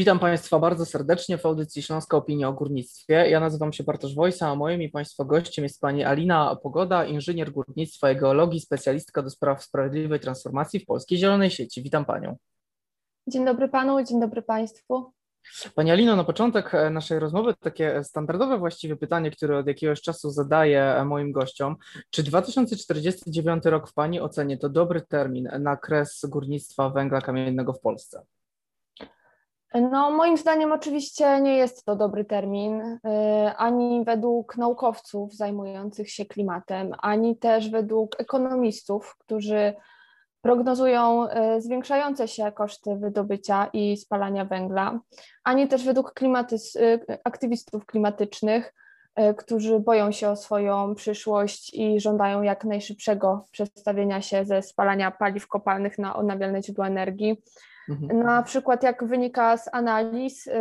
Witam Państwa bardzo serdecznie w audycji Śląska Opinia o Górnictwie. Ja nazywam się Bartosz Wojsa, a moim i Państwa gościem jest Pani Alina Pogoda, inżynier górnictwa i geologii, specjalistka do spraw sprawiedliwej transformacji w Polskiej Zielonej Sieci. Witam Panią. Dzień dobry Panu, dzień dobry Państwu. Pani Alino, na początek naszej rozmowy takie standardowe właściwie pytanie, które od jakiegoś czasu zadaję moim gościom. Czy 2049 rok w Pani ocenie to dobry termin na kres górnictwa węgla kamiennego w Polsce? No, moim zdaniem oczywiście nie jest to dobry termin, y, ani według naukowców zajmujących się klimatem, ani też według ekonomistów, którzy prognozują y, zwiększające się koszty wydobycia i spalania węgla, ani też według y, aktywistów klimatycznych, którzy boją się o swoją przyszłość i żądają jak najszybszego przestawienia się ze spalania paliw kopalnych na odnawialne źródła energii Mhm. Na przykład, jak wynika z analiz y,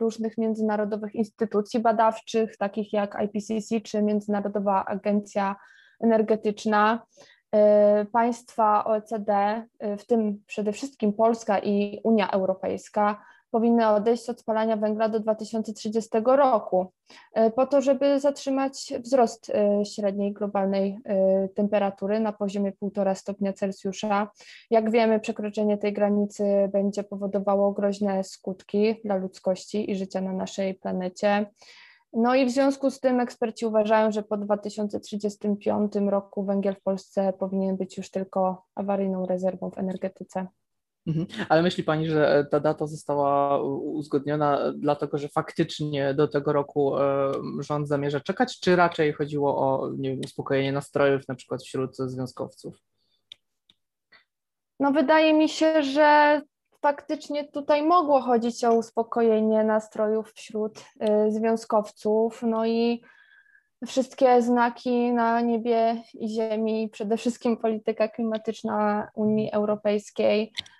różnych międzynarodowych instytucji badawczych, takich jak IPCC czy Międzynarodowa Agencja Energetyczna, y, państwa OECD, y, w tym przede wszystkim Polska i Unia Europejska, powinny odejść od spalania węgla do 2030 roku, e, po to, żeby zatrzymać wzrost e, średniej globalnej e, temperatury na poziomie 1,5 stopnia Celsjusza. Jak wiemy, przekroczenie tej granicy będzie powodowało groźne skutki dla ludzkości i życia na naszej planecie. No i w związku z tym eksperci uważają, że po 2035 roku węgiel w Polsce powinien być już tylko awaryjną rezerwą w energetyce. Mhm. Ale myśli Pani, że ta data została uzgodniona dlatego, że faktycznie do tego roku e, rząd zamierza czekać, czy raczej chodziło o nie wiem, uspokojenie nastrojów na przykład wśród związkowców? No wydaje mi się, że faktycznie tutaj mogło chodzić o uspokojenie nastrojów wśród e, związkowców, no i wszystkie znaki na niebie i ziemi, przede wszystkim polityka klimatyczna Unii Europejskiej E,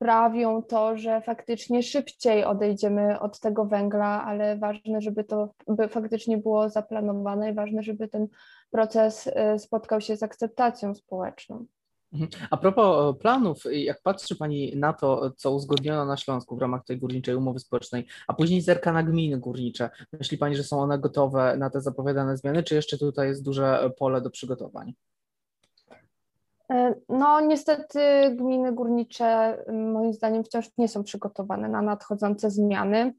sprawią to, że faktycznie szybciej odejdziemy od tego węgla, ale ważne, żeby to by faktycznie było zaplanowane i ważne, żeby ten proces e, spotkał się z akceptacją społeczną. Mhm. A propos e, planów, jak patrzy Pani na to, co uzgodniono na Śląsku w ramach tej górniczej umowy społecznej, a później zerka na gminy górnicze, myśli Pani, że są one gotowe na te zapowiadane zmiany, czy jeszcze tutaj jest duże pole do przygotowań? E, no, niestety gminy górnicze moim zdaniem wciąż nie są przygotowane na nadchodzące zmiany.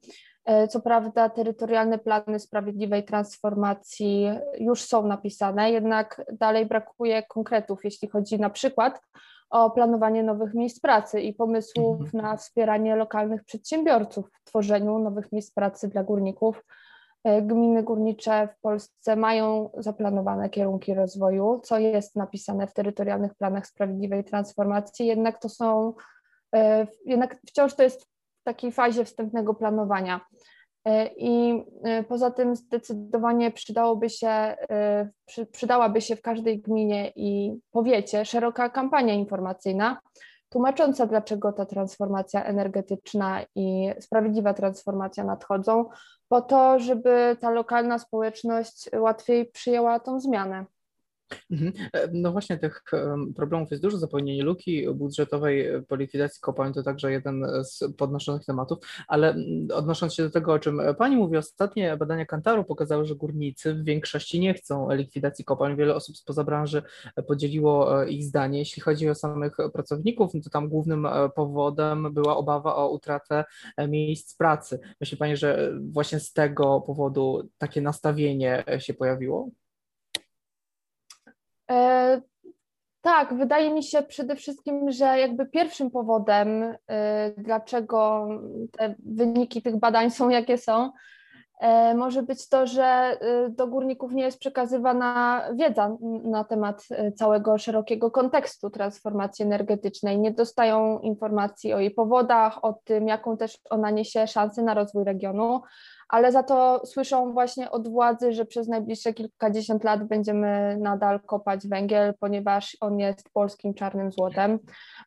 E, co prawda, terytorialne plany sprawiedliwej transformacji już są napisane, jednak dalej brakuje konkretów, jeśli chodzi na przykład o planowanie nowych miejsc pracy i pomysłów mhm. na wspieranie lokalnych przedsiębiorców w tworzeniu nowych miejsc pracy dla górników gminy górnicze w Polsce mają zaplanowane kierunki rozwoju, co jest napisane w terytorialnych planach sprawiedliwej transformacji, jednak to są, e, jednak wciąż to jest w takiej fazie wstępnego planowania. E, I poza tym zdecydowanie przydałoby się, przydałaby się w każdej gminie i powiecie szeroka kampania informacyjna, tłumacząca, dlaczego ta transformacja energetyczna i sprawiedliwa transformacja nadchodzą, po to, żeby ta lokalna społeczność łatwiej przyjęła tą zmianę. Mhm. E, no właśnie tych problemów jest dużo, zapełnienie luki budżetowej po likwidacji kopalń to także jeden z podnoszonych tematów, ale odnosząc się do tego, o czym Pani mówi, ostatnie badania Kantaru pokazały, że górnicy w większości nie chcą likwidacji kopalń. Wiele osób spoza branży podzieliło e, ich zdanie. Jeśli chodzi o samych pracowników, no to tam głównym e, powodem była obawa o utratę miejsc pracy. Myśli Pani, że właśnie z tego powodu takie nastawienie się pojawiło? E, tak, wydaje mi się przede wszystkim, że jakby pierwszym powodem, e, dlaczego te wyniki tych badań są jakie są, może być to, że do górników nie jest przekazywana wiedza na temat całego szerokiego kontekstu transformacji energetycznej. Nie dostają informacji o jej powodach, o tym, jaką też ona niesie szansę na rozwój regionu, ale za to słyszą właśnie od władzy, że przez najbliższe kilkadziesiąt lat będziemy nadal kopać węgiel, ponieważ on jest polskim czarnym złotem.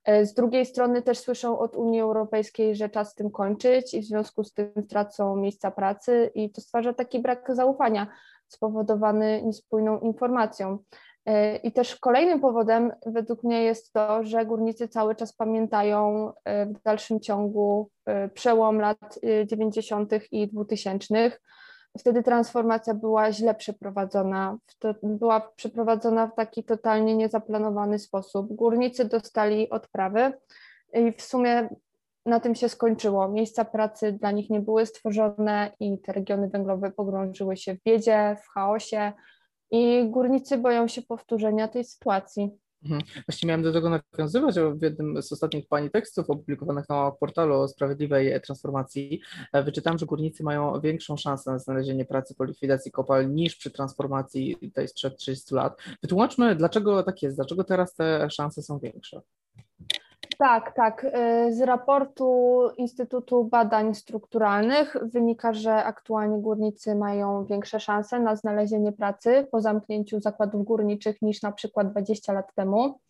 E, z drugiej strony też słyszą od Unii Europejskiej, że czas z tym kończyć i w związku z tym tracą miejsca pracy i to stwarza taki brak zaufania spowodowany niespójną informacją. I też kolejnym powodem według mnie jest to, że górnicy cały czas pamiętają w dalszym ciągu przełom lat 90. i 2000 wtedy transformacja była źle przeprowadzona. Była przeprowadzona w taki totalnie niezaplanowany sposób. Górnicy dostali odprawy i w sumie na tym się skończyło. Miejsca pracy dla nich nie były stworzone i te regiony węglowe pogrążyły się w biedzie, w chaosie i górnicy boją się powtórzenia tej sytuacji. Mhm. Właśnie miałem do tego nawiązywać, w jednym z ostatnich Pani tekstów opublikowanych na portalu o sprawiedliwej transformacji e, wyczytałem, że górnicy mają większą szansę na znalezienie pracy po likwidacji kopalń niż przy transformacji tej sprzed 30 lat. Wytłumaczmy, dlaczego tak jest, dlaczego teraz te szanse są większe. Tak, tak. Y, z raportu Instytutu Badań Strukturalnych wynika, że aktualnie górnicy mają większe szanse na znalezienie pracy po zamknięciu zakładów górniczych niż na przykład 20 lat temu.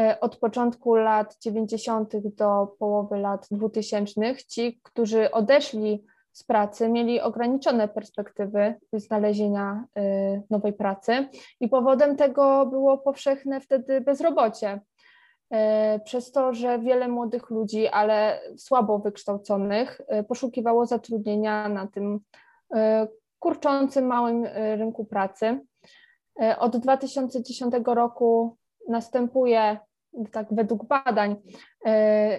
Y, od początku lat 90. do połowy lat 2000 ci, którzy odeszli z pracy, mieli ograniczone perspektywy znalezienia y, nowej pracy i powodem tego było powszechne wtedy bezrobocie przez to, że wiele młodych ludzi, ale słabo wykształconych, e, poszukiwało zatrudnienia na tym e, kurczącym małym rynku pracy. Od 2010 roku następuje, tak według badań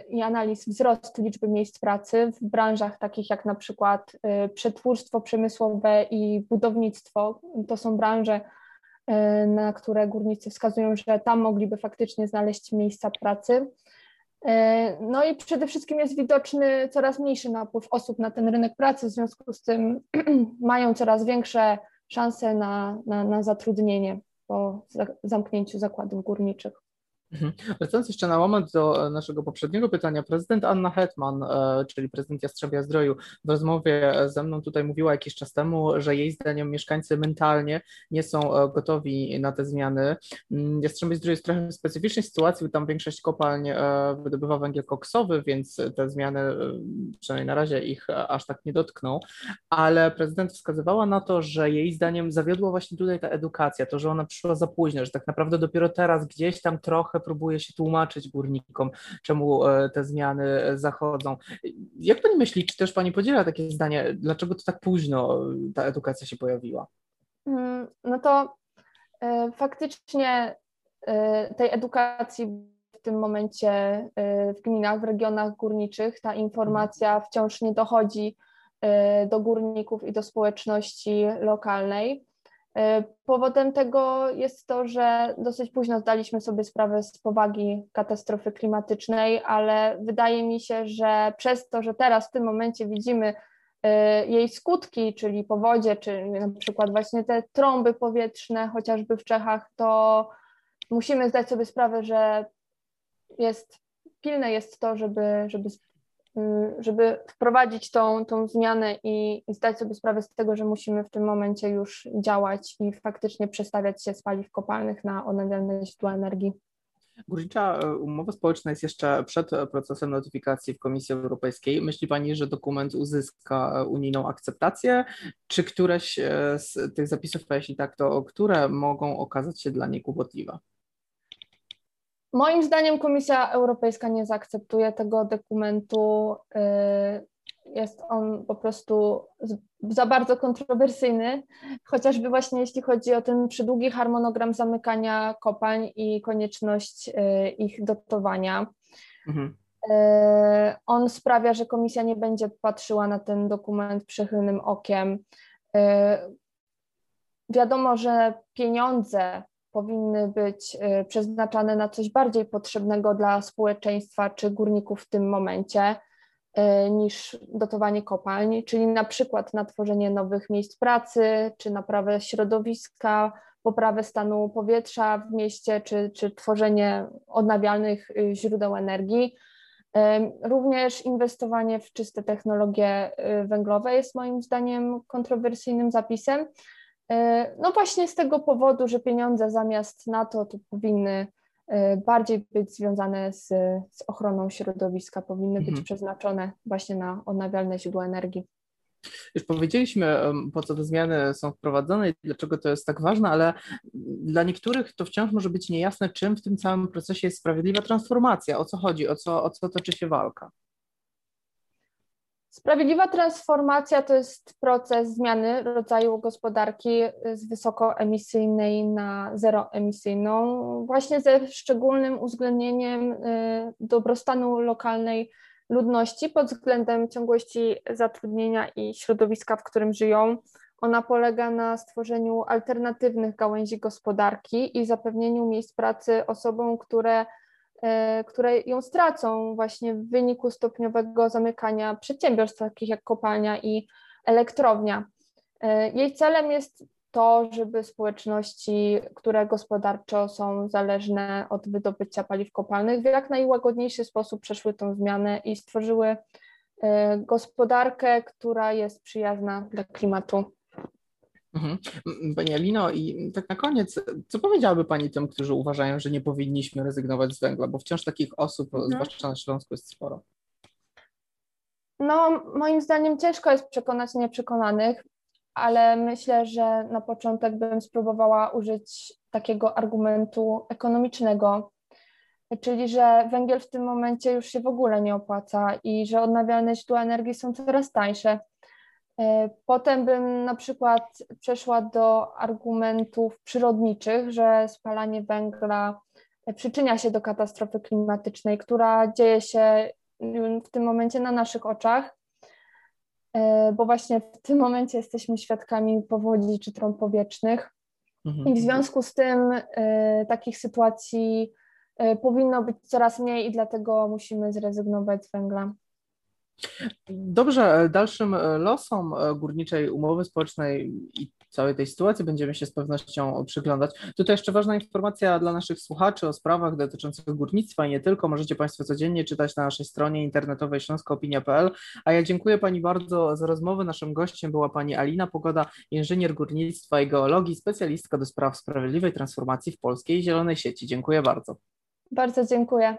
i analiz, wzrost liczby miejsc pracy w branżach takich jak na przykład przetwórstwo przemysłowe i budownictwo. To są branże, E, na które górnicy wskazują, że tam mogliby faktycznie znaleźć miejsca pracy. E, no i przede wszystkim jest widoczny coraz mniejszy napływ osób na ten rynek pracy, w związku z tym mają coraz większe szanse na, na, na zatrudnienie po zamknięciu zakładów górniczych. Mhm. Wracając jeszcze na moment do e, naszego poprzedniego pytania, prezydent Anna Hetman, e, czyli prezydent Jastrzębia Zdroju, w rozmowie ze mną tutaj mówiła jakiś czas temu, że jej zdaniem mieszkańcy mentalnie nie są e, gotowi na te zmiany. Mm, Jastrzębie Zdroju jest trochę w specyficznej sytuacji, bo tam większość kopalń wydobywa węgiel koksowy, więc te zmiany, przynajmniej na razie ich aż tak nie dotkną, ale prezydent wskazywała na to, że jej zdaniem zawiodła właśnie tutaj ta edukacja, to, że ona przyszła za późno, że tak naprawdę dopiero teraz gdzieś tam trochę próbuje się tłumaczyć górnikom, czemu e, te zmiany zachodzą. Jak pani myśli, czy też pani podziela takie zdanie, dlaczego to tak późno ta edukacja się pojawiła? Mm, no to e, faktycznie e, tej edukacji w tym momencie w gminach, w regionach górniczych ta informacja wciąż nie dochodzi do górników i do społeczności lokalnej. E, powodem tego jest to, że dosyć późno zdaliśmy sobie sprawę z powagi katastrofy klimatycznej, ale wydaje mi się, że przez to, że teraz w tym momencie widzimy e, jej skutki, czyli powodzie, czy na przykład właśnie te trąby powietrzne, chociażby w Czechach, to musimy zdać sobie sprawę, że jest pilne jest to, żeby, żeby żeby wprowadzić tą, tą zmianę i, i zdać sobie sprawę z tego, że musimy w tym momencie już działać i faktycznie przestawiać się z paliw kopalnych na odnawialne źródła energii. Górnicza e, umowa społeczna jest jeszcze przed procesem notyfikacji w Komisji Europejskiej. Myśli Pani, że dokument uzyska e, unijną akceptację? Czy któreś e, z tych zapisów, a jeśli tak, to które mogą okazać się dla niej kłopotliwe? Moim zdaniem Komisja Europejska nie zaakceptuje tego dokumentu. Y, jest on po prostu za bardzo kontrowersyjny, chociażby właśnie jeśli chodzi o ten przydługi harmonogram zamykania kopalń i konieczność y, ich dotowania. Mhm. Y, on sprawia, że komisja nie będzie patrzyła na ten dokument przychylnym okiem. Wiadomo, że pieniądze powinny być y, przeznaczane na coś bardziej potrzebnego dla społeczeństwa czy górników w tym momencie y, niż dotowanie kopalń, czyli na przykład na tworzenie nowych miejsc pracy, czy naprawę środowiska, poprawę stanu powietrza w mieście, czy, czy tworzenie odnawialnych y, źródeł energii. Również inwestowanie w czyste technologie węglowe jest moim zdaniem kontrowersyjnym zapisem, no właśnie z tego powodu, że pieniądze zamiast NATO to powinny e, bardziej być związane z, z ochroną środowiska, powinny być mhm. przeznaczone właśnie na odnawialne źródła energii. Już powiedzieliśmy, po co te zmiany są wprowadzone i dlaczego to jest tak ważne, ale dla niektórych to wciąż może być niejasne, czym w tym całym procesie jest sprawiedliwa transformacja, o co chodzi, o co, o co toczy się walka. Sprawiedliwa transformacja to jest proces zmiany rodzaju gospodarki z wysokoemisyjnej na zeroemisyjną, właśnie ze szczególnym uwzględnieniem y, dobrostanu lokalnej ludności pod względem ciągłości zatrudnienia i środowiska, w którym żyją. Ona polega na stworzeniu alternatywnych gałęzi gospodarki i zapewnieniu miejsc pracy osobom, które, które ją stracą właśnie w wyniku stopniowego zamykania przedsiębiorstw, takich jak kopalnia i elektrownia. E, jej celem jest to, żeby społeczności, które gospodarczo są zależne od wydobycia paliw kopalnych, w jak najłagodniejszy sposób przeszły tą zmianę i stworzyły e, gospodarkę, która jest przyjazna dla klimatu. Mhm. Pani Alino, i tak na koniec, co powiedziałaby Pani tym, którzy uważają, że nie powinniśmy rezygnować z węgla, bo wciąż takich osób, mhm. zwłaszcza na Śląsku, jest sporo? No, moim zdaniem ciężko jest przekonać nieprzekonanych ale myślę, że na początek bym spróbowała użyć takiego argumentu ekonomicznego, czyli że węgiel w tym momencie już się w ogóle nie opłaca i że odnawialne źródła energii są coraz tańsze. E, potem bym na przykład przeszła do argumentów przyrodniczych, że spalanie węgla przyczynia się do katastrofy klimatycznej, która dzieje się w tym momencie na naszych oczach E, bo właśnie w tym momencie jesteśmy świadkami powodzi czy trąb powietrznych. Mhm. I w związku z tym takich sytuacji powinno być coraz mniej i dlatego musimy zrezygnować z węgla. Dobrze, dalszym losom górniczej umowy społecznej i całej tej sytuacji będziemy się z pewnością przyglądać. Tutaj jeszcze ważna informacja dla naszych słuchaczy o sprawach dotyczących górnictwa i nie tylko. Możecie Państwo codziennie czytać na naszej stronie internetowej śląskoopinia.pl. A ja dziękuję Pani bardzo za rozmowę. Naszym gościem była Pani Alina Pogoda, inżynier górnictwa i geologii, specjalistka do spraw sprawiedliwej transformacji w polskiej zielonej sieci. Dziękuję bardzo. Bardzo dziękuję.